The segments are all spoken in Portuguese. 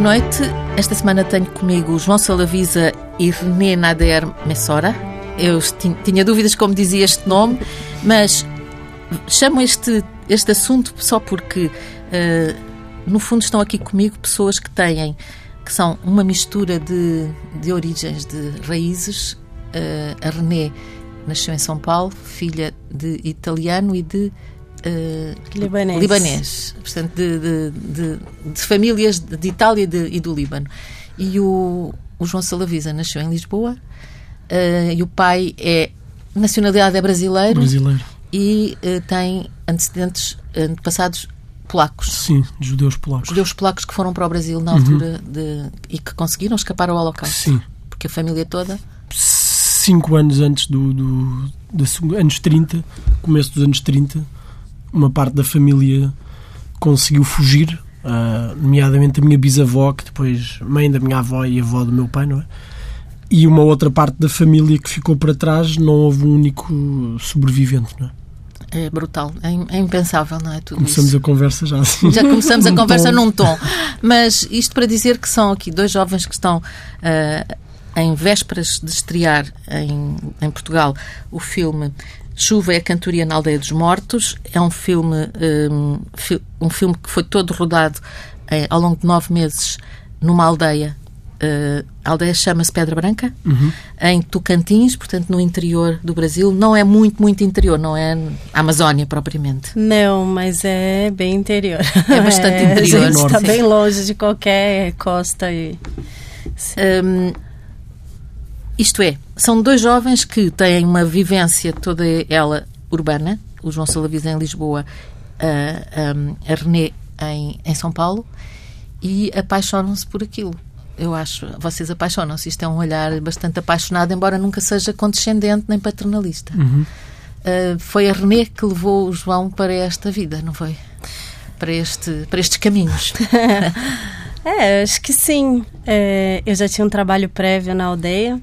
boa noite. Esta semana tenho comigo João Salavisa e René Nader Messora. Eu tinha dúvidas como dizia este nome, mas chamo este, este assunto só porque, uh, no fundo, estão aqui comigo pessoas que têm, que são uma mistura de, de origens, de raízes. Uh, a René nasceu em São Paulo, filha de italiano e de Uh, libanês. libanês. Portanto, de, de, de, de famílias de Itália e do Líbano. E o, o João Salavisa nasceu em Lisboa uh, e o pai é. Nacionalidade é brasileiro. Brasileiro. E uh, tem antecedentes, antepassados polacos. Sim, judeus polacos. Judeus polacos que foram para o Brasil na altura uhum. de, e que conseguiram escapar ao Holocausto. Sim. Porque a família toda. Cinco anos antes do, do, dos anos 30, começo dos anos 30, uma parte da família conseguiu fugir, uh, nomeadamente a minha bisavó, que depois mãe da minha avó e avó do meu pai, não é? E uma outra parte da família que ficou para trás, não houve um único sobrevivente, não é? É brutal, é, é impensável, não é? Tudo começamos isso. a conversa já assim. Já começamos a conversa tom. num tom. Mas isto para dizer que são aqui dois jovens que estão uh, em vésperas de estrear em, em Portugal o filme Chuva é a Cantoria na Aldeia dos Mortos. É um filme, um, um filme que foi todo rodado eh, ao longo de nove meses numa aldeia. Uh, a aldeia chama-se Pedra Branca, uhum. em Tocantins, portanto no interior do Brasil. Não é muito, muito interior, não é a Amazónia propriamente. Não, mas é bem interior. É bastante é, interior. A gente está bem longe de qualquer costa. E... Um, isto é, são dois jovens que têm uma vivência toda ela urbana, o João Salavisa em Lisboa, a, a, a René em, em São Paulo, e apaixonam-se por aquilo. Eu acho, vocês apaixonam-se. Isto é um olhar bastante apaixonado, embora nunca seja condescendente nem paternalista. Uhum. Uh, foi a René que levou o João para esta vida, não foi? Para, este, para estes caminhos. é, acho que sim. É, eu já tinha um trabalho prévio na aldeia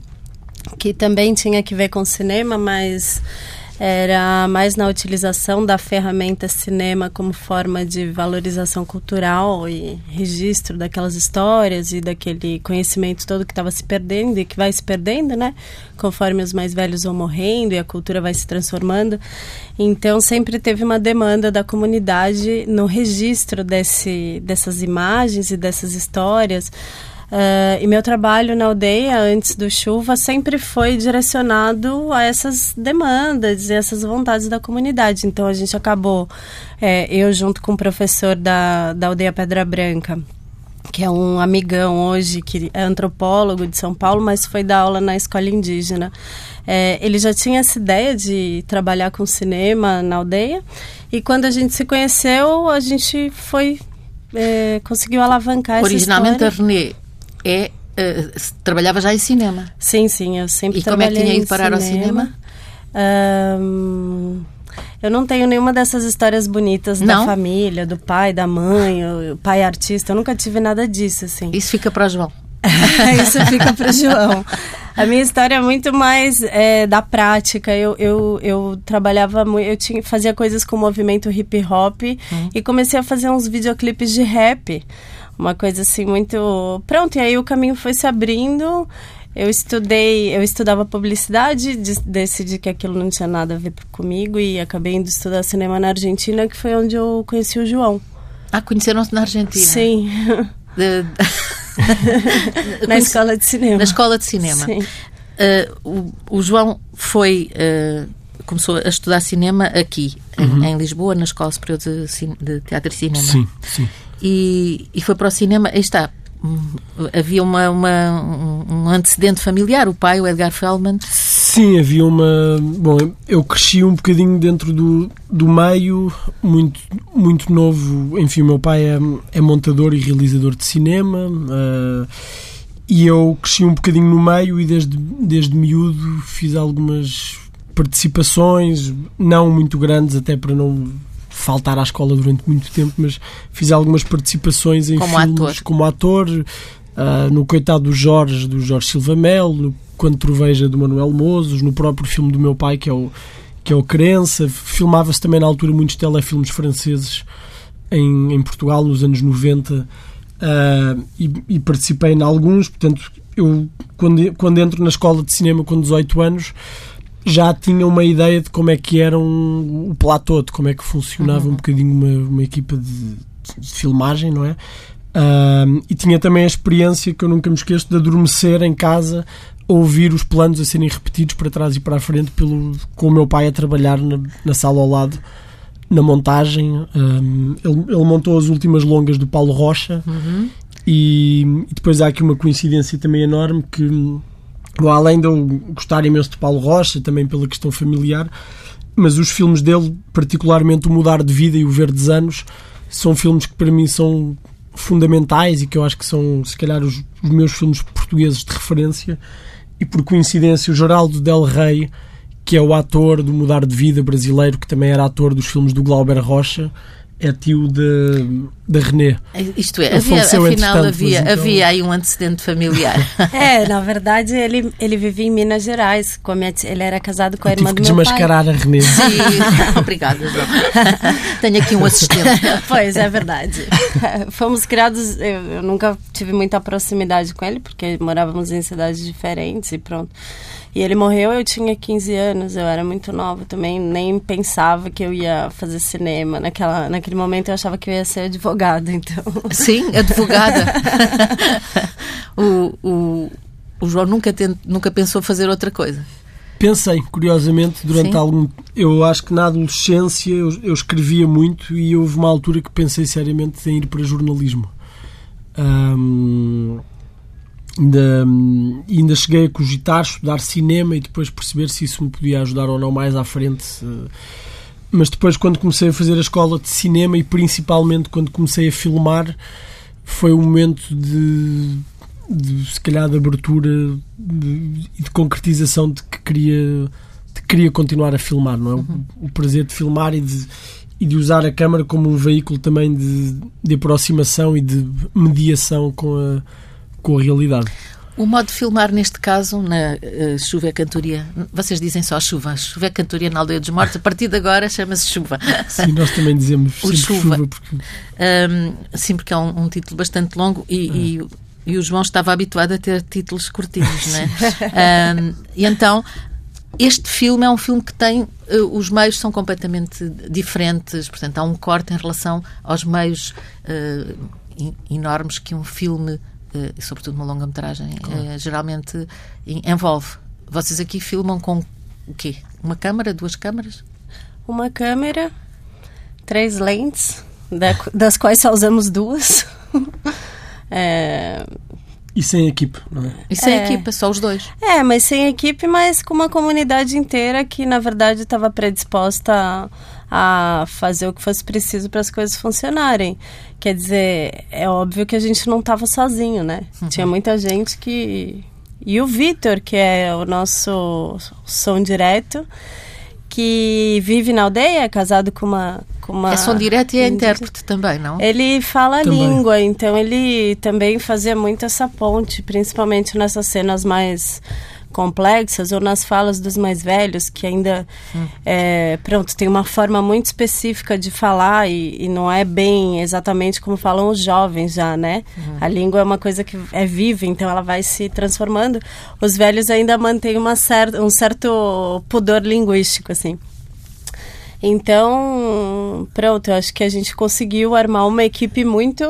que também tinha que ver com cinema, mas era mais na utilização da ferramenta cinema como forma de valorização cultural e registro daquelas histórias e daquele conhecimento todo que estava se perdendo e que vai se perdendo, né? Conforme os mais velhos vão morrendo e a cultura vai se transformando. Então sempre teve uma demanda da comunidade no registro desse, dessas imagens e dessas histórias. Uh, e meu trabalho na aldeia, antes do chuva, sempre foi direcionado a essas demandas e essas vontades da comunidade. Então a gente acabou, é, eu junto com o professor da, da aldeia Pedra Branca, que é um amigão hoje, que é antropólogo de São Paulo, mas foi dar aula na escola indígena. É, ele já tinha essa ideia de trabalhar com cinema na aldeia. E quando a gente se conheceu, a gente foi é, conseguiu alavancar Originalmente essa a Renê é uh, trabalhava já em cinema. Sim, sim, eu sempre e trabalhei E como é que tinha ido parar cinema. ao cinema? Eu não tenho nenhuma dessas histórias bonitas não? da família, do pai, da mãe, o pai artista. Eu nunca tive nada disso, assim. Isso fica para João. Isso fica para João. A minha história é muito mais é, da prática. Eu, eu, eu trabalhava muito, eu tinha, fazia coisas com movimento hip hop hum. e comecei a fazer uns videoclipes de rap uma coisa assim muito pronto e aí o caminho foi se abrindo. Eu estudei eu estudava publicidade de, decidi que aquilo não tinha nada a ver comigo e acabei indo estudar cinema na Argentina que foi onde eu conheci o João. Ah conheceram-se na Argentina? Sim. De... na escola de cinema. Na escola de cinema. Sim. Uh, o, o, João foi uh, começou a estudar cinema aqui uhum. em, em, Lisboa na escola superior de, de teatro e cinema. Sim sim e, e foi para o cinema. Aí está. Havia uma, uma, um antecedente familiar, o pai, o Edgar Feldman. Sim, havia uma. Bom, eu cresci um bocadinho dentro do, do meio, muito, muito novo. Enfim, o meu pai é, é montador e realizador de cinema. Uh, e eu cresci um bocadinho no meio e desde, desde miúdo fiz algumas participações, não muito grandes, até para não faltar à escola durante muito tempo, mas fiz algumas participações em como filmes ator. como ator, uh, no Coitado do Jorge, do Jorge Silva Melo, no Quando Troveja, do Manuel Mozos, no próprio filme do meu pai, que é o, que é o Crença. Filmava-se também na altura muitos telefilmes franceses em, em Portugal, nos anos 90, uh, e, e, participei em alguns. Portanto, eu, quando, quando entro na escola de cinema com 18 anos, já tinha uma ideia de como é que era um, o platô, de como é que funcionava uhum. um bocadinho uma, uma equipa de, de filmagem, não é? Uh, e tinha também a experiência que eu nunca me esqueço de adormecer em casa ouvir os planos a serem repetidos para trás e para a frente pelo, com o meu pai a trabalhar na, na sala ao lado na montagem. Um, ele, ele, montou as últimas longas do Paulo Rocha uhum. e, e, depois há aqui uma coincidência também enorme que bom, além de eu gostar imenso de Paulo Rocha, também pela questão familiar, mas os filmes dele, particularmente o Mudar de Vida e o Verdes Anos, são filmes que para mim são fundamentais e que eu acho que são, se calhar, os, os meus filmes portugueses de referência. E por coincidência o Geraldo Del Rey, que é o ator do Mudar de Vida brasileiro, que também era ator dos filmes do Glauber Rocha, é tio da René. Isto é, havia, afinal havia, então... havia aí um antecedente familiar. é, na verdade ele, ele vivia em Minas Gerais. Com minha, ele era casado com a irmã do meu desmascarar pai. a René. Sim, obrigada, João. Tenho aqui um assistente. pois, é verdade. Fomos criados, eu, eu nunca tive muita proximidade com ele, porque morávamos em cidades diferentes e pronto. E ele morreu, eu tinha 15 anos, eu era muito nova também, nem pensava que eu ia fazer cinema. Naquela, naquele momento eu achava que eu ia ser advogada, então. Sim, advogada. o, o, o João nunca, tent, nunca pensou fazer outra coisa. Pensei, curiosamente, durante Sim. algum. Eu acho que na adolescência eu, eu, escrevia muito e houve uma altura que pensei seriamente em ir para jornalismo. Um, Ainda, ainda cheguei a cogitar estudar cinema e depois perceber se isso me podia ajudar ou não mais à frente. Mas depois, quando comecei a fazer a escola de cinema e principalmente quando comecei a filmar, foi um momento de, de se calhar, de abertura e de, de, concretização de que queria, de queria continuar a filmar, não é? Uhum. O, o, prazer de filmar e de, e de usar a câmara como um veículo também de, de aproximação e de mediação com a com a realidade. O modo de filmar, neste caso, na uh, Chuva é Cantoria, vocês dizem só chuva, Chuva é Cantoria na Aldeia dos Mortos, a partir de agora chama-se Chuva. Sim, nós também dizemos o chuva. chuva porque... Um, sim, porque é um, um, título bastante longo e, e, e, o João estava habituado a ter títulos curtinhos, não é? um, e então, este filme é um filme que tem. Uh, os meios são completamente diferentes, portanto, há um corte em relação aos meios uh, enormes que um filme sobretudo uma longa-metragem, claro. uh, geralmente envolve. Vocês aqui filmam com o quê? Uma câmara, duas câmaras? Uma câmera, três lentes, da, das quais só usamos duas. é... E sem equipe, não é? E sem é. equipe, só os dois. É, mas sem equipe, mas com uma comunidade inteira que, na verdade, estava predisposta a a fazer o que fosse preciso para as coisas funcionarem. Quer dizer, é óbvio que a gente não estava sozinho, né? Uhum. Tinha muita gente que. E o Vitor, que é o nosso som direto, que vive na aldeia, é casado com uma, com uma. É som direto e é intérprete também, não? Ele fala também. a língua, então ele também fazia muito essa ponte, principalmente nessas cenas mais complexas ou nas falas dos mais velhos que ainda hum. é, pronto tem uma forma muito específica de falar e, e, não é bem exatamente como falam os jovens já né uhum. a língua é uma coisa que é viva então ela vai se transformando os velhos ainda mantêm uma certa um certo pudor linguístico assim então, pronto, eu acho que a gente conseguiu armar uma equipe muito,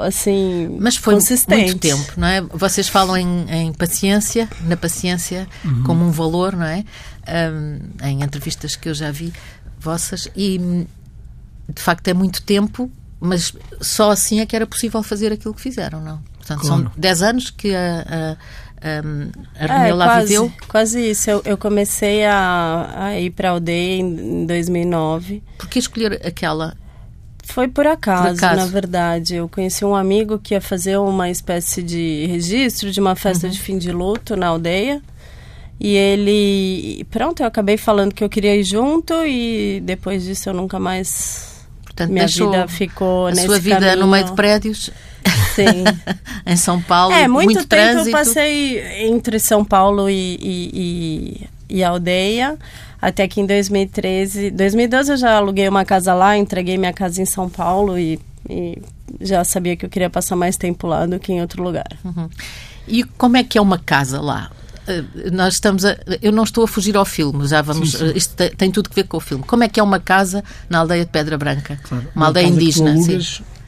assim, Mas foi consistente. muito tempo, não é? Vocês falam em, em paciência, na paciência uhum. como um valor, não é? Um, em entrevistas que eu já vi vossas e, de facto, é muito tempo, mas só assim é que era possível fazer aquilo que fizeram, não? Portanto, claro. são 10 anos que a, a um, a Romeu é, lá quase, viveu? Quase isso. Eu, eu comecei a, a ir para a aldeia em 2009. Por que escolher aquela? Foi por acaso, por acaso, na verdade. Eu conheci um amigo que ia fazer uma espécie de registro de uma festa uhum. de fim de luto na aldeia. E ele. Pronto, eu acabei falando que eu queria ir junto e depois disso eu nunca mais. Portanto, minha vida ficou a nesse sua vida caminho. no meio de prédios Sim. em São Paulo. É, muito, muito tempo trânsito. eu passei entre São Paulo e, e, e, e aldeia. Até que em 2013, 2012 eu já aluguei uma casa lá, entreguei minha casa em São Paulo e, e já sabia que eu queria passar mais tempo lá do que em outro lugar. Uhum. E como é que é uma casa lá? Uh, nós estamos a, eu não estou a fugir ao filme, já vamos. Sim, sim. Isto tem, tem, tudo a ver com o filme. Como é que é uma casa na aldeia de Pedra Branca? Claro. Uma, uma aldeia indígena.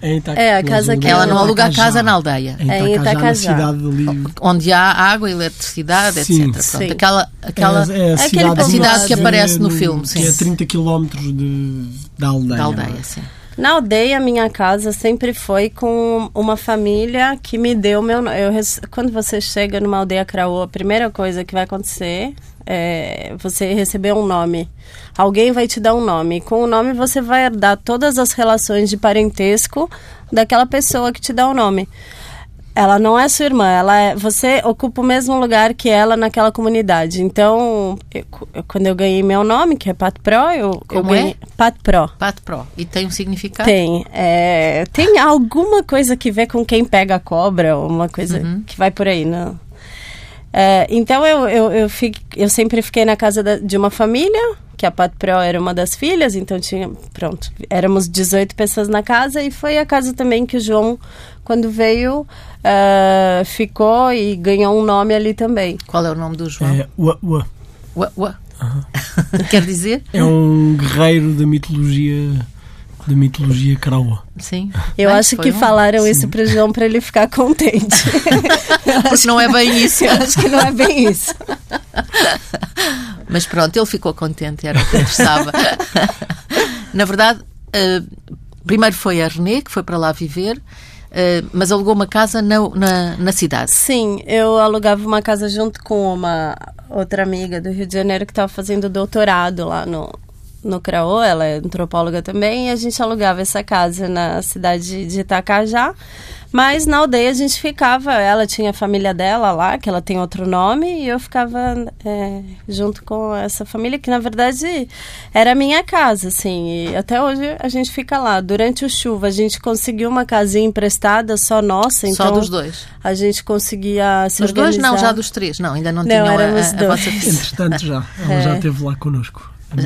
É, Itac... é, a casa que ela não aluga a casa na aldeia. É em Itacajá, na cidade ali. Onde há água, eletricidade, sim. etc. Sim. Pronto, aquela, aquela é, é a cidade, a cidade que aparece no, no filme, sim. Que é 30 km de, da aldeia. Da aldeia, sim. Na aldeia, minha casa sempre foi com uma família que me deu meu nome. Quando você chega numa aldeia Craô, a primeira coisa que vai acontecer é você receber um nome. Alguém vai te dar um nome. Com o nome, você vai herdar todas as relações de parentesco daquela pessoa que te dá o nome. Ela não é sua irmã, ela é, você ocupa o mesmo lugar que ela naquela comunidade. Então, eu, quando eu ganhei meu nome, que é Pat Pro, eu, Como eu ganhei é? Pat Pro. Pat Pro. E tem um significado? Tem. É, tem alguma coisa que vê com quem pega a cobra, uma coisa uhum. que vai por aí, não? É, então eu, eu, eu, fico, eu sempre fiquei na casa da, de uma família, que a Pat Pro era uma das filhas, então tinha, pronto, éramos 18 pessoas na casa e foi a casa também que o João, quando veio, uh, ficou e ganhou um nome ali também. Qual é o nome do João? É Ua Ua. Ua Ua. Uhum. Quer dizer? É um guerreiro da mitologia da mitologia craua. Sim. Eu Bem, acho que um... falaram Sim. isso para o João para ele ficar contente. Porque não é bem isso. Eu acho que não é bem isso. Mas pronto, ele ficou contente, era o que interessava. Na verdade, uh, primeiro foi a René, que foi para lá viver. Uh, mas alugou uma casa na, na, na, cidade. Sim, eu alugava uma casa junto com uma outra amiga do Rio de Janeiro que estava fazendo doutorado lá no, no Craô, ela é antropóloga também, e a gente alugava essa casa na cidade de Itacajá. Mas na aldeia a gente ficava, ela tinha a família dela lá, que ela tem outro nome, e eu ficava é, junto com essa família, que na verdade era a minha casa, assim, e até hoje a gente fica lá. Durante o chuva a gente conseguiu uma casinha emprestada só nossa, então... Só dos dois? A gente conseguia se Dos organizar. dois não, já dos três, não, ainda não, não tinham a, a, a vossa filha. Entretanto já, ela é. já esteve lá connosco, a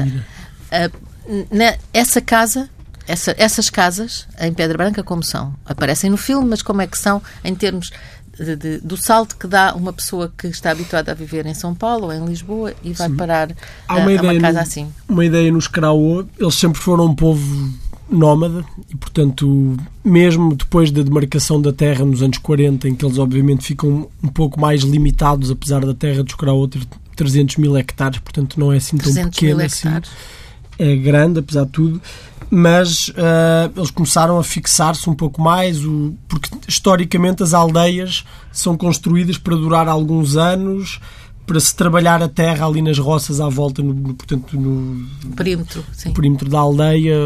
na, essa casa, essa, essas casas em Pedra Branca, como são? Aparecem no filme, mas como é que são em termos de, de, do salto que dá uma pessoa que está habituada a viver em São Paulo ou em Lisboa e vai Sim. parar Há uma, a, ideia uma casa no, assim? Uma ideia nos Craô, eles sempre foram um povo nómada e, portanto, mesmo depois da demarcação da terra nos anos 40, em que eles obviamente ficam um pouco mais limitados, apesar da terra dos Craô ter 300 mil hectares, portanto não é assim tão pequeno assim. É grande, apesar de tudo, mas uh, eles começaram a fixar-se um pouco mais, o, porque historicamente as aldeias são construídas para durar alguns anos, para se trabalhar a terra ali nas roças à volta, no, no portanto, no perímetro, sim. perímetro da aldeia,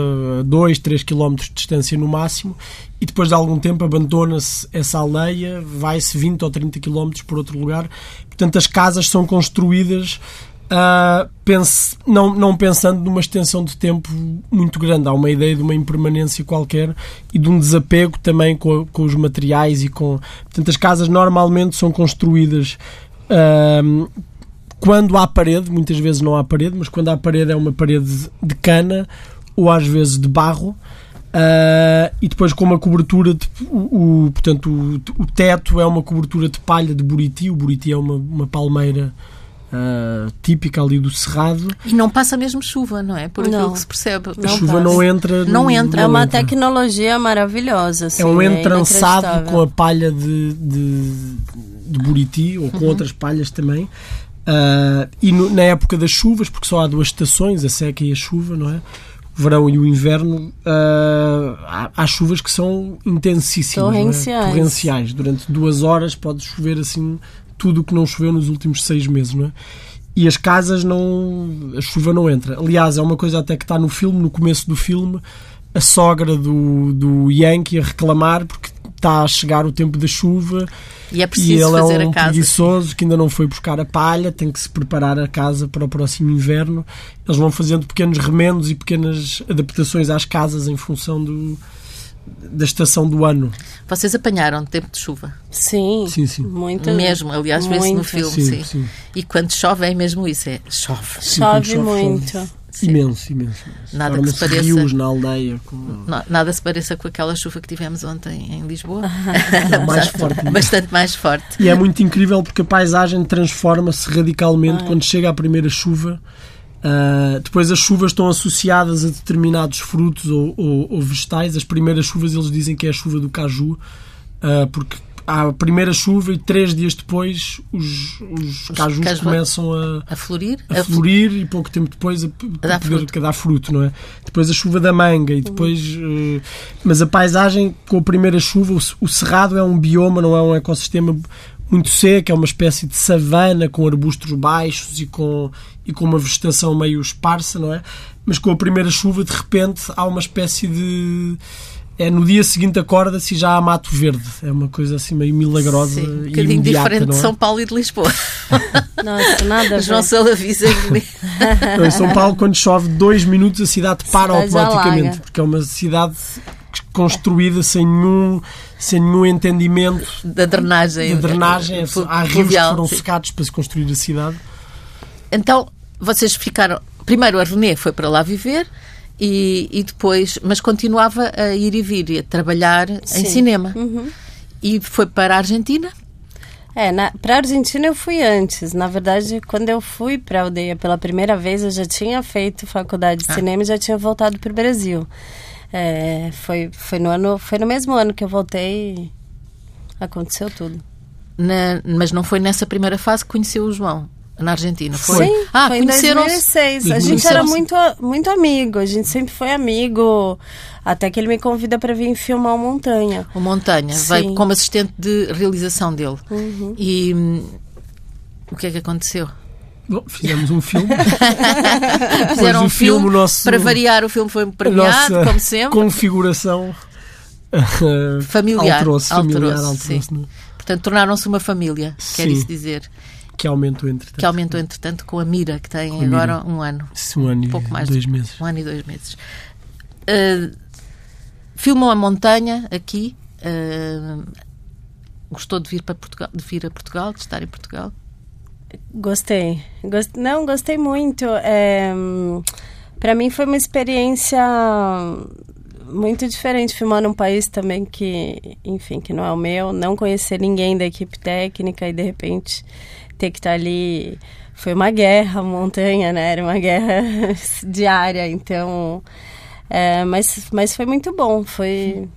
a 2, 3 km de distância no máximo, e depois de algum tempo abandona-se essa aldeia, vai-se 20 ou 30 km por outro lugar. Portanto, as casas são construídas uh, pense, não, não pensando numa extensão de tempo muito grande. Há uma ideia de uma impermanência qualquer e de um desapego também com, com os materiais e com. Portanto, as casas normalmente são construídas. Uh, quando há parede, muitas vezes não há parede, mas quando há parede é uma parede de cana ou às vezes de barro. Uh, e depois com uma cobertura de, o, o portanto o, o, teto é uma cobertura de palha de buriti o buriti é uma, uma palmeira Uh, típica ali do Cerrado. E não passa mesmo chuva, não é? Por não, aquilo que se percebe. A chuva passa. não entra. Não entra. É uma entra. tecnologia maravilhosa. Assim, é um é entrançado com a palha de, de, de Buriti ou com uhum. outras palhas também. Uh, e no, na época das chuvas, porque só há duas estações, a seca e a chuva, não é? O verão e o inverno, uh, há, há, chuvas que são intensíssimas. Torrenciais. É? Torrenciais. Durante duas horas pode chover assim tudo o que não choveu nos últimos seis meses, não é? E as casas não. a chuva não entra. Aliás, é uma coisa até que está no filme, no começo do filme, a sogra do, do Yankee a reclamar porque está a chegar o tempo da chuva e, é e ele é um preguiçoso que ainda não foi buscar a palha, tem que se preparar a casa para o próximo inverno. Eles vão fazendo pequenos remendos e pequenas adaptações às casas em função do, da estação do ano. Vocês apanharam tempo de chuva? Sim, sim, sim. Muito, mesmo, aliás, vê-se no filme. Sim, sim. sim. E quando chove é mesmo isso, é chove. Sim, chove, chove, muito. Chove. Sim. Imenso, imenso. imenso. Nada que se pareça- rios na aldeia. Com... Nada se pareça com aquela chuva que tivemos ontem em Lisboa. É mais forte. Bastante mais forte. E é muito incrível porque a paisagem transforma-se radicalmente quando chega a primeira chuva. Ah, depois as chuvas estão associadas a determinados frutos ou, ou- ou vegetais. As primeiras chuvas eles dizem que é a chuva do caju, ah, porque há a primeira chuva e três dias depois os, os cajus caju- começam a, A florir. a florir e pouco tempo depois a, a dar poder fruto. dar fruto, não é? Depois a chuva da manga e depois. eh, mas a paisagem com a primeira chuva, o, o cerrado é um bioma, não é um ecossistema muito seco, é uma espécie de savana com arbustos baixos e com, e com uma vegetação meio esparsa, não é? Mas com a primeira chuva, de repente, há uma espécie de. É no dia seguinte acorda-se e já há mato verde. É uma coisa assim meio milagrosa Sim, um e bocadinho imediata, diferente não de é? São Paulo e de Lisboa. Nossa, nada a João ver. Salavisa Não, em São Paulo, quando chove dois minutos, a cidade para Cidade automaticamente, porque é uma cidade construída sem nenhum, sem nenhum entendimento da drenagem. de drenagem. flu- Há rios que foram sim. secados para se construir a cidade. Então, vocês ficaram. Primeiro a René foi para lá viver e, e depois. Mas continuava a ir e vir e a trabalhar em Sim. cinema. Uhum. E foi para a Argentina. É, na, pra Argentina eu fui antes. Na verdade, quando eu fui pra aldeia pela primeira vez, eu já tinha feito faculdade de Ah. cinema e já tinha voltado pro Brasil. É, foi, foi, no ano, foi no mesmo ano que eu voltei e aconteceu tudo. Na- mas não foi nessa primeira fase que conheceu o João. Na Argentina. Foi. Sim, ah, foi em conheceram-se. 2006. A gente era muito, muito amigo, a gente sempre foi amigo. Até que ele me convida para vir filmar o Montanha. O Montanha, Sim. veio como assistente de realização dele. Uhum. E hum, o que é que aconteceu? Bom, fizemos um filme. Fizeram um filme, filme, nosso- para variar, o filme foi premiado, nossa como sempre. configuração eh, Familiar, alterou-se, familiar, não é? Portanto, tornaram-se uma família, quer Sim. isso dizer. que aumentou entretanto. Que aumentou, entretanto, com a Mira, que tem Com agora um ano. Sim, Um ano e pouco mais dois de- meses. Um ano e dois meses. Uh, filmam a montanha aqui. uh, gostou de vir para Portugal, de vir a Portugal, de estar em Portugal? Gostei. Gos- Não, gostei muito. É, para mim foi uma experiência muito diferente filmar num país também que, enfim, que não é o meu, não conhecer ninguém da equipe técnica e de repente ter que estar ali. Foi uma guerra, montanha, né? Era uma guerra diária, então. é, mas, mas foi muito bom. Foi.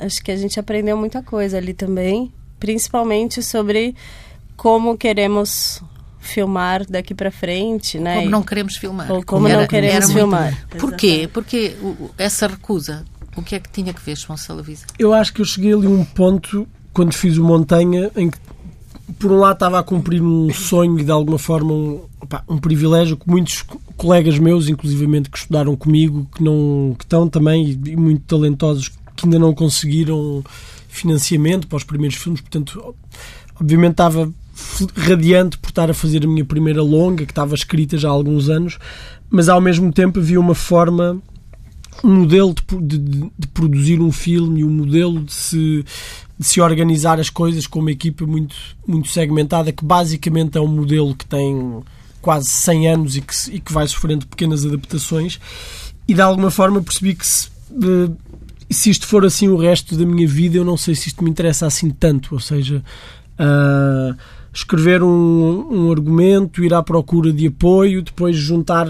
Acho que a gente aprendeu muita coisa ali também, principalmente sobre como queremos filmar daqui para frente, né? Como não queremos filmar? Ou como não queremos muito- filmar. Porquê? Porque essa recusa, o que é que tinha que ver, João Salavisa? Eu acho que eu cheguei ali a um ponto, quando fiz o Montanha, em que, por um lado, estava a cumprir um sonho e, de alguma forma, um, opá, um privilégio que muitos co- colegas meus, inclusivamente, que estudaram comigo, que, não, que estão também, e, muito talentosos, que ainda não conseguiram financiamento para os primeiros filmes. Portanto, obviamente, estava radiante por estar a fazer a minha primeira longa, que estava escrita já há alguns anos, mas, ao mesmo tempo, havia uma forma um modelo de, de- de- produzir um filme um modelo de se, de se organizar as coisas com uma equipa muito, muito segmentada, que basicamente é um modelo que tem quase 100 anos e que, e que vai sofrendo pequenas adaptações. E de alguma forma percebi que se, eh, se isto for assim o resto da minha vida, eu não sei se isto me interessa assim tanto. Ou seja, ah, escrever um, um argumento, ir à procura de apoio, depois juntar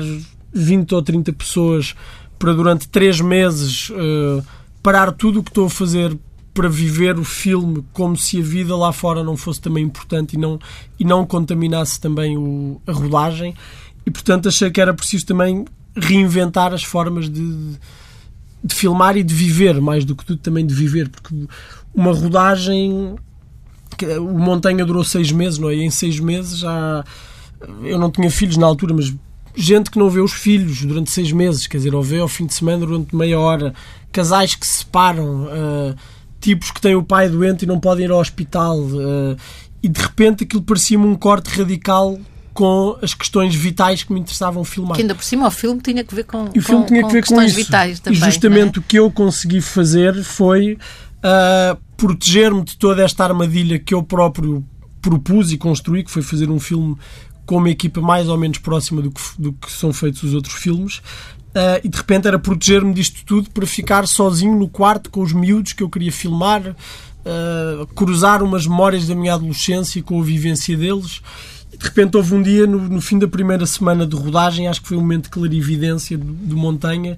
20 ou 30 pessoas para durante três meses eh, parar tudo o que estou a fazer para viver o filme como se a vida lá fora não fosse também importante e não, e não contaminasse também o, a rodagem. E portanto achei que era preciso também reinventar as formas de, de filmar e de viver, mais do que tudo também de viver, porque uma rodagem. O Montanha durou seis meses, não é? E em seis meses já. Eu não tinha filhos na altura, mas gente que não vê os filhos durante seis meses, quer dizer, ou vê ao fim de semana durante meia hora, casais que se separam, ah, tipos que têm o pai doente e não podem ir ao hospital, ah, e de repente aquilo parecia-me um corte radical com as questões vitais que me interessavam filmar. Que ainda por cima o filme tinha que ver com, E o filme com- tinha que ver com questões isso. vitais também. e justamente o que eu consegui fazer foi ah, proteger-me de toda esta armadilha que eu próprio propus e construí, que foi fazer um filme com uma equipa mais ou menos próxima do que, do que são feitos os outros filmes. Uh, e de repente era proteger-me disto tudo para ficar sozinho no quarto com os miúdos que eu queria filmar, uh, cruzar umas memórias da minha adolescência com a vivência deles. E de repente houve um dia, no, no, fim da primeira semana de rodagem, acho que foi um momento de clarividência de, de montanha,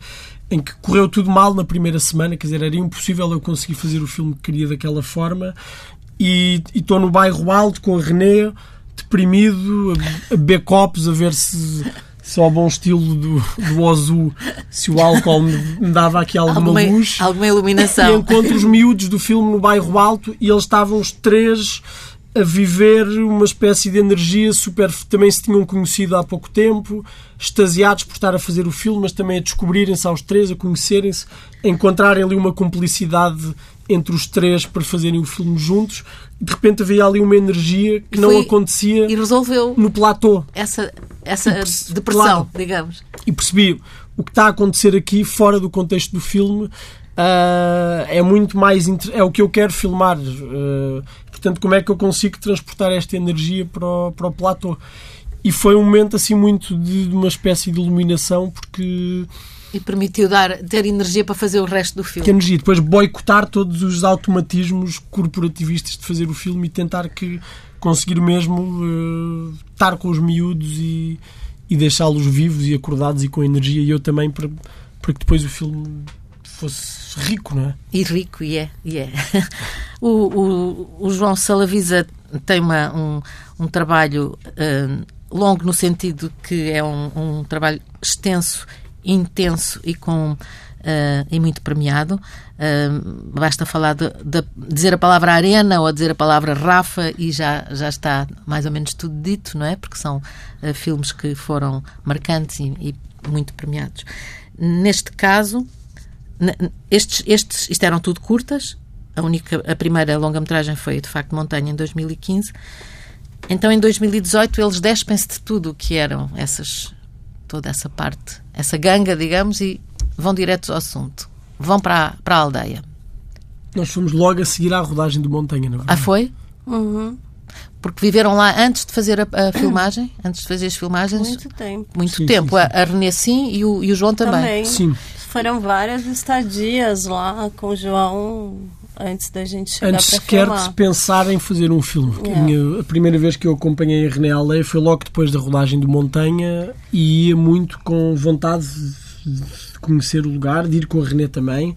em que correu tudo mal na primeira semana, quer dizer, era impossível eu conseguir fazer o filme que queria daquela forma. E estou no bairro alto com a René, deprimido, a, a beber copos, a ver se só ao bom estilo do, do Ozu, se o álcool me, me dava aqui alguma, alguma, luz. Alguma iluminação. E encontro os miúdos do filme no bairro Alto e eles estavam os três a viver uma espécie de energia super. Também se tinham conhecido há pouco tempo, extasiados por estar a fazer o filme, mas também a descobrirem-se aos três, a conhecerem-se, a encontrarem ali uma cumplicidade entre os três para fazerem o filme juntos. De repente havia ali uma energia que não acontecia e resolveu no platô. Essa, essa depressão, claro, digamos. E percebi o que está a acontecer aqui, fora do contexto do filme, Uh, é muito mais é o que eu quero filmar uh, portanto como é que eu consigo transportar esta energia para o, para o platô e foi um momento assim muito de, de uma espécie de iluminação porque e permitiu dar, ter energia para fazer o resto do filme. Que energia. Depois boicotar todos os automatismos corporativistas de fazer o filme e tentar que conseguir mesmo uh, estar com os miúdos e, e deixá-los vivos e acordados e com energia. E eu também para, para que depois o filme fosse rico, não é? E rico, e é. E é. o, o, o João Salavisa tem uma, um, um trabalho uh, longo no sentido que é um, um trabalho extenso, intenso e com Uh, e muito premiado. Uh, basta falar de, de, dizer a palavra arena ou dizer a palavra Rafa e já, já está mais ou menos tudo dito, não é? Porque são uh, filmes que foram marcantes e, e, muito premiados. Neste caso, estes, estes, isto eram tudo curtas. A única, a primeira longa-metragem foi de facto Montanha em 2015. Então, em 2018, eles despem-se de tudo o que eram essas, toda essa parte, essa ganga, digamos, e vão diretos ao assunto. Vão para, a, para a aldeia. Nós fomos logo a seguir à rodagem de Montanha, não é? Ah, foi? Uhum. Porque viveram lá antes de fazer a, a filmagem? Antes de fazer as filmagens? Muito tempo. Muito sim, tempo. Sim, sim. A, Renê sim e o, e o João também. também. Sim foram várias estadias lá com o João antes da gente chegar Antes para sequer filmar. de pensar em fazer um filme. Yeah. A, minha, a, primeira vez que eu acompanhei a René Aldeia foi logo depois da rodagem do Montanha e ia muito com vontade de conhecer o lugar, de ir com a René também,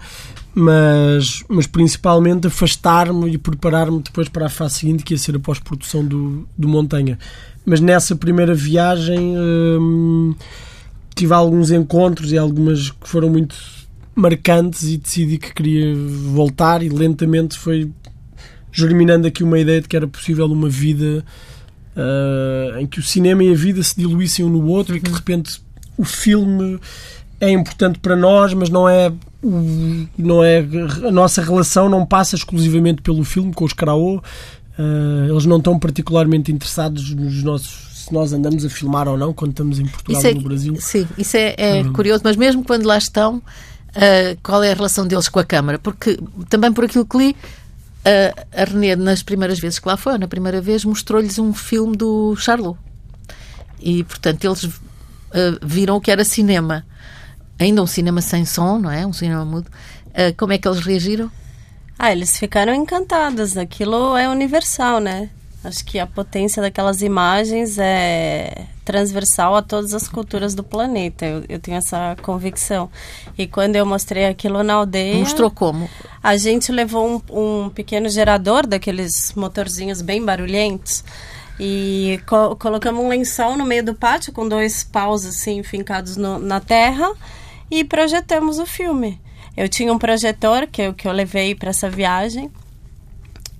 mas, mas principalmente afastar-me e preparar-me depois para a fase seguinte, que ia ser a pós-produção do, do Montanha. Mas nessa primeira viagem... Hum, tive alguns encontros e algumas que foram muito marcantes e decidi que queria voltar e lentamente foi germinando aqui uma ideia de que era possível uma vida uh, em que o cinema e a vida se diluíssem um no outro e que de repente o filme é importante para nós, mas não é não é a nossa relação não passa exclusivamente pelo filme com os Karaô. Uh, eles não estão particularmente interessados nos nossos se nós andamos a filmar ou não quando estamos em Portugal é, ou no Brasil. Sim, isso é, é curioso, mas mesmo quando lá estão, uh, qual é a relação deles com a Câmara? Porque também por aquilo que li, uh, a René, nas primeiras vezes que lá foi, na primeira vez, mostrou-lhes um filme do Charlot. E, portanto, eles uh, viram o que era cinema. Ainda um cinema sem som, não é? Um cinema mudo. como é que eles reagiram? Ah, eles ficaram encantados. Aquilo é universal, né? Acho que a potência daquelas imagens é transversal a todas as culturas do planeta. Eu, eu, tenho essa convicção. E quando eu mostrei aquilo na aldeia. Mostrou como? A gente levou um, um pequeno gerador daqueles motorzinhos bem barulhentos. E co colocamos um lençol no meio do pátio com dois paus assim fincados no, na terra e projetamos o filme. Eu tinha um projetor que eu, que eu levei para essa viagem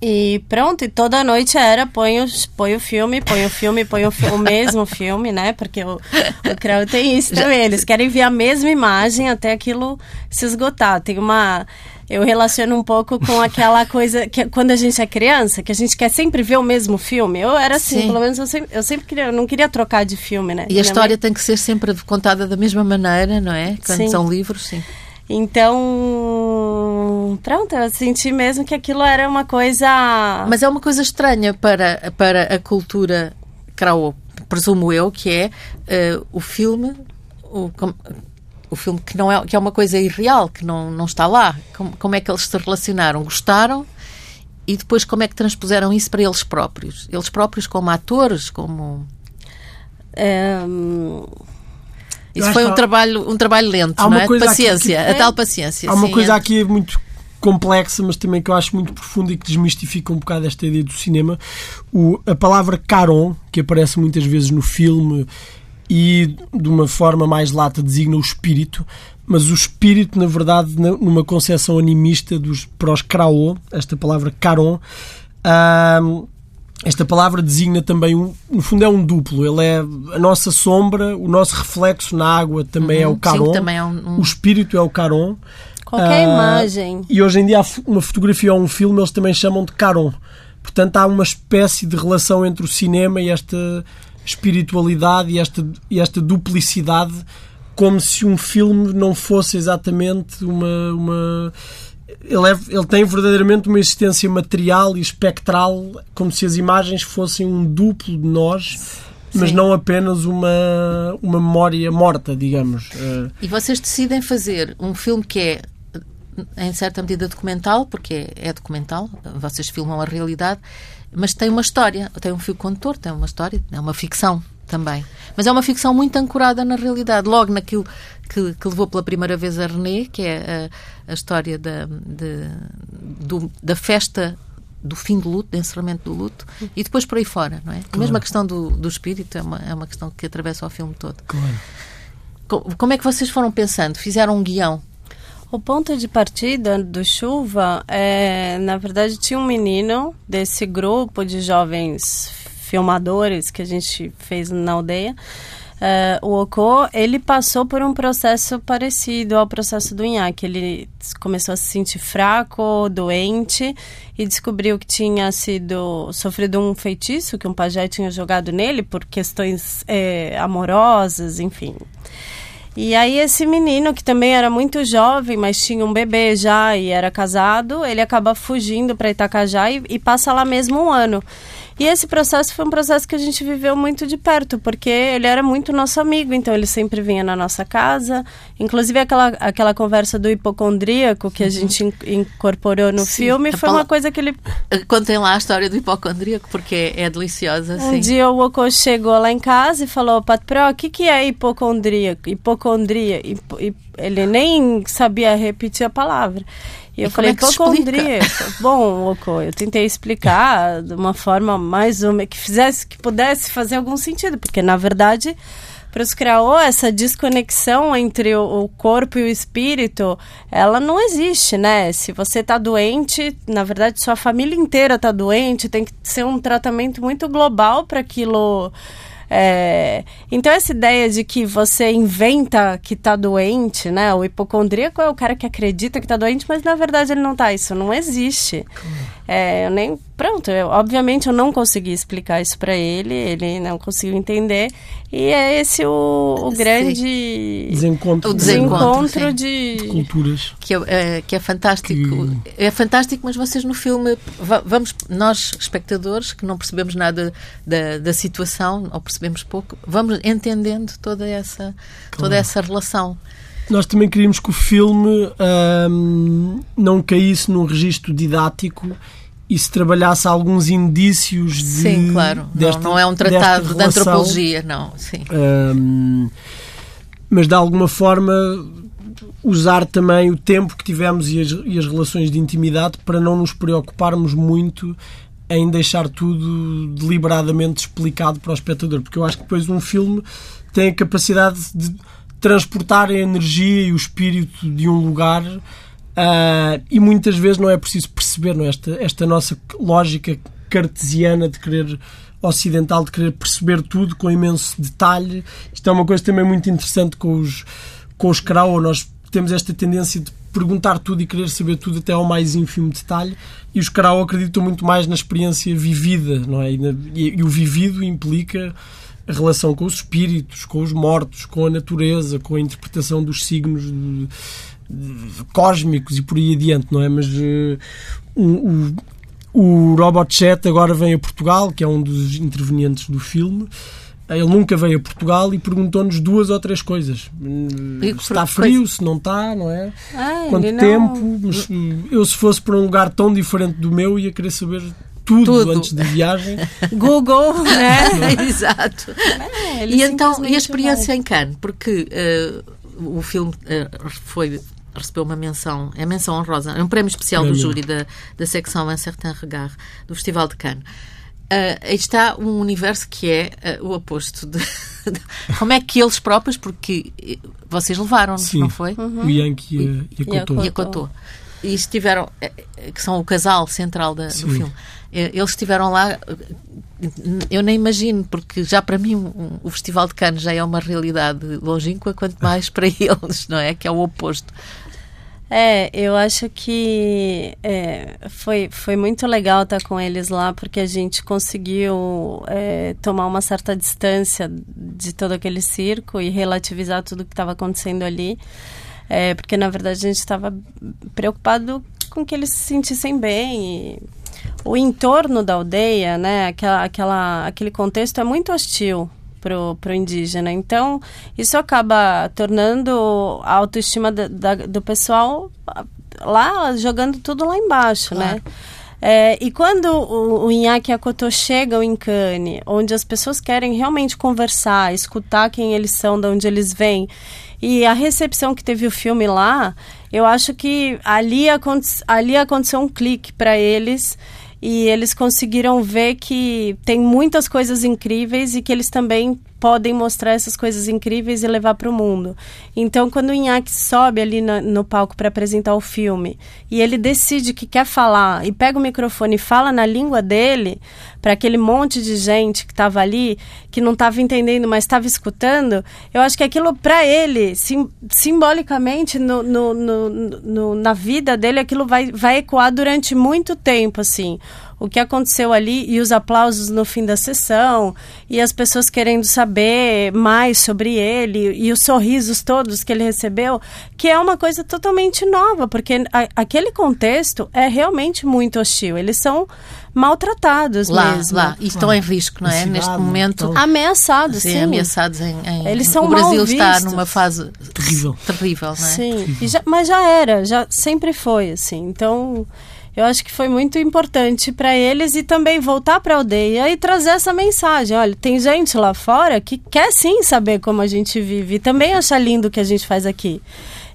e pronto, e toda noite era põe o, põe o filme, põe o filme, põe o, o mesmo filme, né? Porque o, o Creu tem isso também. Eles querem ver a mesma imagem até aquilo se esgotar. Tem uma. Eu relaciono um pouco com aquela coisa que quando a gente é criança, que a gente quer sempre ver o mesmo filme. Eu era assim, Sim. pelo menos eu sempre, eu sempre queria, eu não queria trocar de filme, né? E a história mãe... tem que ser sempre contada da mesma maneira, não é? Quando sim. são livros, sim. Então, pronto, eu senti mesmo que aquilo era uma coisa. Mas é uma coisa estranha para, para a cultura Krauo, presumo eu, que é uh, o filme. O, o filme que não é que é uma coisa irreal que não não está lá como, como é que eles se relacionaram gostaram e depois como é que transpuseram isso para eles próprios eles próprios como atores como é, isso foi um trabalho um trabalho lento não é paciência que, a tal paciência há uma sim, coisa é. aqui muito complexa, mas também que eu acho muito profunda e que desmistifica um bocado esta ideia do cinema. O, a palavra caron, que aparece muitas vezes no filme e de uma forma mais lata designa o espírito, mas o espírito, na verdade, numa concepção animista dos, para os Krao, esta palavra caron, esta palavra designa também, um, no fundo, é um duplo. Ele é a nossa sombra, o nosso reflexo na água também uhum, é o caron, sim, é um, um... o espírito é o caron. Qualquer uh, imagem. E hoje em dia, uma fotografia ou um filme, eles também chamam de caron. Portanto, há uma espécie de relação entre o cinema e esta espiritualidade e esta, e esta duplicidade, como se um filme não fosse exatamente uma. uma ele, é, ele tem verdadeiramente uma existência material e espectral, como se as imagens fossem um duplo de nós. Sim. mas não apenas uma, uma memória morta, digamos. E vocês decidem fazer um filme que é em certa medida documental, porque é documental, vocês filmam a realidade, mas tem uma história, tem um fio condutor, tem uma história, é uma ficção também. Mas é uma ficção muito ancorada na realidade, logo naquilo que, que levou pela primeira vez a René, que é a, a história da, de, do, da festa do fim do luto, do encerramento do luto, e depois por aí fora, não é? Claro. A mesma questão do, do espírito é uma, é uma questão que atravessa o filme todo. Claro. Como é que vocês foram pensando? Fizeram um guião o ponto de partida do Chuva é, na verdade, tinha um menino desse grupo de jovens filmadores que a gente fez na aldeia. Uh, o Oko, ele passou por um processo parecido ao processo do Inhaque. Ele começou a se sentir fraco, doente e descobriu que tinha sido sofrido um feitiço que um pajé tinha jogado nele por questões é, amorosas, enfim. E aí esse menino, que também era muito jovem, mas tinha um bebê já e era casado, ele acaba fugindo para Itacajá e, e passa lá mesmo um ano. E esse processo foi um processo que a gente viveu muito de perto, porque ele era muito nosso amigo, então ele sempre vinha na nossa casa. Inclusive aquela, aquela conversa do hipocondríaco que a uhum. gente in, incorporou no sim, filme foi uma coisa que ele. Contem lá a história do hipocondríaco, porque é deliciosa. Um sim. dia o Oko chegou lá em casa e falou: Patrão, o que, que é hipocondríaco? Hipocondria. Hipo, ele nem sabia repetir a palavra. E eu e falei, é hipocondríaco. Bom, Oco, eu tentei explicar de uma forma mais uma que fizesse, que pudesse fazer algum sentido, porque na verdade para os criaô, essa desconexão entre o, corpo e o espírito, ela não existe, né? Se você está doente, na verdade, sua família inteira está doente, tem que ser um tratamento muito global para aquilo é, então, essa ideia de que você inventa que está doente, né? O hipocondríaco é o cara que acredita que está doente, mas na verdade ele não está. Isso não existe. É, eu nem. Pronto, eu, obviamente eu não consegui explicar isso para ele, ele não conseguiu entender. E é esse o, o grande desencontro, o desencontro de... de... culturas que é, que é fantástico. Que... É fantástico, mas vocês no filme vamos nós espectadores que não percebemos nada da, da situação ou percebemos pouco, vamos entendendo toda essa claro. toda essa relação. Nós também queríamos que o filme hum, não caísse num registro didático e se trabalhasse alguns indícios de. Sim, claro. Desta, não, não é um tratado de antropologia, não. Sim. Um, mas de alguma forma usar também o tempo que tivemos e as, e as relações de intimidade para não nos preocuparmos muito em deixar tudo deliberadamente explicado para o espectador, porque eu acho que depois um filme tem a capacidade de transportar a energia e o espírito de um lugar Uh, e muitas vezes não é preciso perceber não é? esta, esta nossa lógica cartesiana de querer ocidental de querer perceber tudo com imenso detalhe. Isto é uma coisa também muito interessante com os, com os Krau. Nós temos esta tendência de perguntar tudo e querer saber tudo até ao mais ínfimo detalhe. E os Krau acreditam muito mais na experiência vivida, não é? E, na, e, e o vivido implica a relação com os espíritos, com os mortos, com a natureza, com a interpretação dos signos. De, cósmicos e por aí adiante, não é? Mas uh, o, o Robot Chat agora vem a Portugal, que é um dos intervenientes do filme. Ele nunca veio a Portugal e perguntou-nos duas ou três coisas. E se está frio, se não está, não é? Ah, Quanto tempo? não- eu, se fosse para um lugar tão diferente do meu, ia querer saber tudo, Tudo. antes da viagem. Google, né? Exato. É, E então, e a experiência vai. em Cannes? Porque eh, o filme eh, foi recebeu uma menção, é menção honrosa, é um prémio especial do júri da, da secção Un Certain Regard do Festival de Cannes. Eh, aí está um universo que é eh, o oposto de, de- como é que eles próprios, porque eh, vocês levaram-nos, não foi? O Yankee e a, e a E a Cotô. E a Cotô. E estiveram, eh, eh, que são o casal central da- do filme. Eh, Eles estiveram lá, eh, eu nem imagino, porque já para mim o Festival de Cannes já é uma realidade longínqua, quanto mais para eles, não é? Que é o oposto. É, eu acho que é, foi, foi muito legal estar com eles lá, porque a gente conseguiu é, tomar uma certa distância de todo aquele circo e relativizar tudo que estava acontecendo ali. É, porque, na verdade, a gente estava preocupado com que eles se sentissem bem. E o entorno da aldeia, né, aquela, aquela, aquele contexto é muito hostil pro, pro indígena. Então, isso acaba tornando a autoestima da- da- do pessoal ah, lá, jogando tudo lá embaixo, né? É, e quando o, o Inhaque e a Cotô chegam em Cannes, onde as pessoas querem realmente conversar, escutar quem eles são, de onde eles vêm, e a recepção que teve o filme lá, eu acho que ali, aconte- ali aconteceu um clique para eles e eles conseguiram ver que tem muitas coisas incríveis e que eles também podem mostrar essas coisas incríveis e levar para o mundo. Então, quando o Inhaque sobe ali no palco para apresentar o filme e ele decide que quer falar e pega o microfone e fala na língua dele para aquele monte de gente que estava ali, que não estava entendendo, mas estava escutando, eu acho que aquilo para ele, sim- simbolicamente no- no- no- na vida dele, aquilo vai, vai ecoar durante muito tempo, assim o que aconteceu ali e os aplausos no fim da sessão e as pessoas querendo saber mais sobre ele e os sorrisos todos que ele recebeu, que é uma coisa totalmente nova, porque a- aquele contexto é realmente muito hostil. Eles são maltratados Lá, mesmo. lá. E estão em risco, não é? cidade, Neste momento. então. Ameaçados, Sim, sim. ameaçados em, em- Eles são o Brasil está numa fase Terrível. terrível, não é? Sim, e já- mas já era, já sempre foi assim. Então, eu acho que foi muito importante para eles e também voltar para a aldeia e trazer essa mensagem. Olha, tem gente lá fora que quer sim saber como a gente vive e também achar lindo o que a gente faz aqui.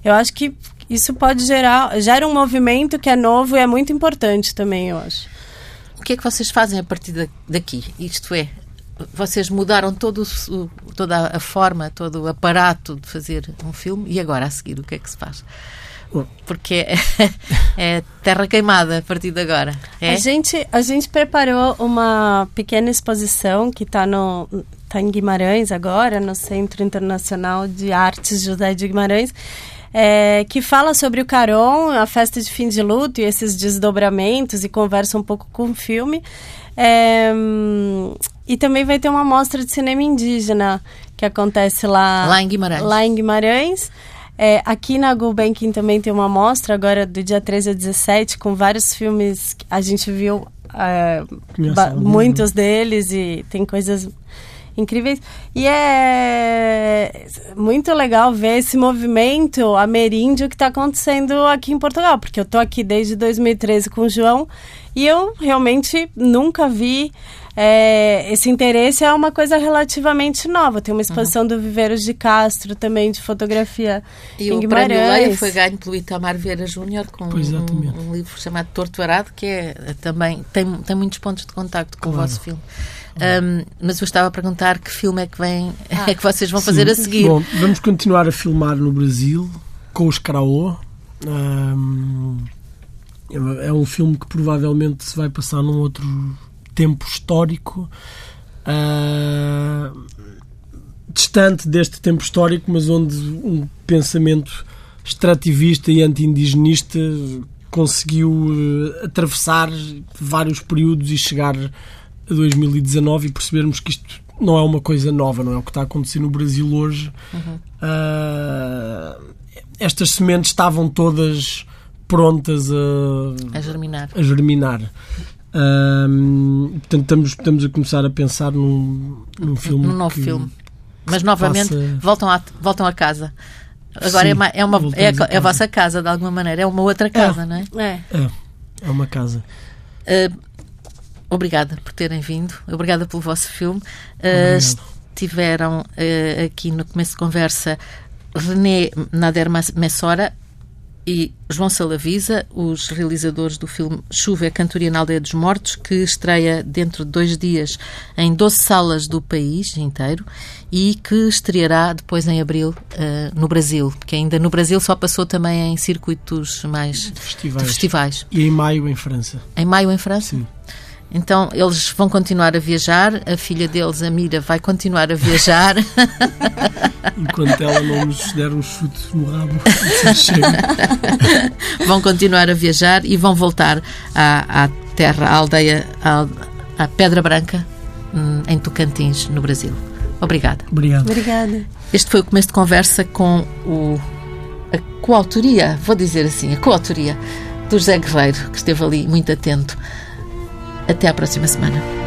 Eu acho que isso pode gerar, gera um movimento que é novo e é muito importante também, eu acho. O que é que vocês fazem a partir da- daqui? Isto é, vocês mudaram todo o- toda a forma, todo o aparato de fazer um filme e agora a seguir o que é que se faz? Porque é, é terra queimada a partir de agora. É? A gente, a gente preparou uma pequena exposição que está no tá em Guimarães agora, no Centro Internacional de Artes José de Guimarães, é, que fala sobre o Caron, a festa de fim de luto e esses desdobramentos e conversa um pouco com o filme. É, e também vai ter uma mostra de cinema indígena que acontece lá, Lá em Guimarães. Lá em Guimarães. É, aqui na Gulbenkian também tem uma mostra agora do dia 13 a 17 com vários filmes que a gente viu é, muitos deles e tem coisas incríveis. E é muito legal ver esse movimento ameríndio que está acontecendo aqui em Portugal porque eu tô aqui desde 2013 com o João e eu realmente nunca vi é, esse interesse é uma coisa relativamente nova. Tem uma exposição do Viveiros de Castro também de fotografia E em o prémio Leia Guimarães. foi ganho pelo Itamar Vieira Júnior com um, um livro chamado Torto Arado, que é eh, também tem, tem muitos pontos de contacto com o Claro. vosso filme. Um, mas eu estava a perguntar que filme é que vem, é que vocês vão fazer a Sim. seguir. Bom, vamos continuar a filmar no Brasil com os Caraô. Ahm, é um filme que provavelmente se vai passar num outro tempo histórico. ah, distante deste tempo histórico, mas onde um pensamento extrativista e anti-indigenista conseguiu eh, atravessar vários períodos e chegar a 2019 e percebermos que isto não é uma coisa nova, não é o que está a acontecer no Brasil hoje. Ah, estas sementes estavam todas prontas a, A germinar. a germinar. Um, portanto, estamos, estamos a começar a pensar num, num filme. Num novo que, filme. Mas novamente faça- voltam, a, voltam a casa. Agora Sim, é, uma, é, uma, é, a, é a vossa casa, de alguma maneira. É uma outra casa, não é? É. É, é uma casa. Uh, obrigada por terem vindo. Obrigada pelo vosso filme. Uh, estiveram uh, aqui no começo de conversa René Nader Messora e João Salavisa, os realizadores do filme Chuva é Cantoria na Aldeia dos Mortos, que estreia dentro de dois dias em 12 salas do país inteiro e que estreará depois em abril uh, no Brasil, que ainda no Brasil só passou também em circuitos mais Festivais. festivais. E em maio em França. Em maio em França? Sim. Então eles vão continuar a viajar, a filha deles, a Mira, vai continuar a viajar. Enquanto ela não nos der um chute no rabo, vão continuar a viajar e vão voltar à, à terra, à aldeia, à, à Pedra Branca, hum, em Tocantins, no Brasil. Obrigada. Obrigado. Obrigada. Este foi o começo de conversa com o, a coautoria, vou dizer assim, a coautoria do José Guerreiro, que esteve ali muito atento. Até à próxima semana.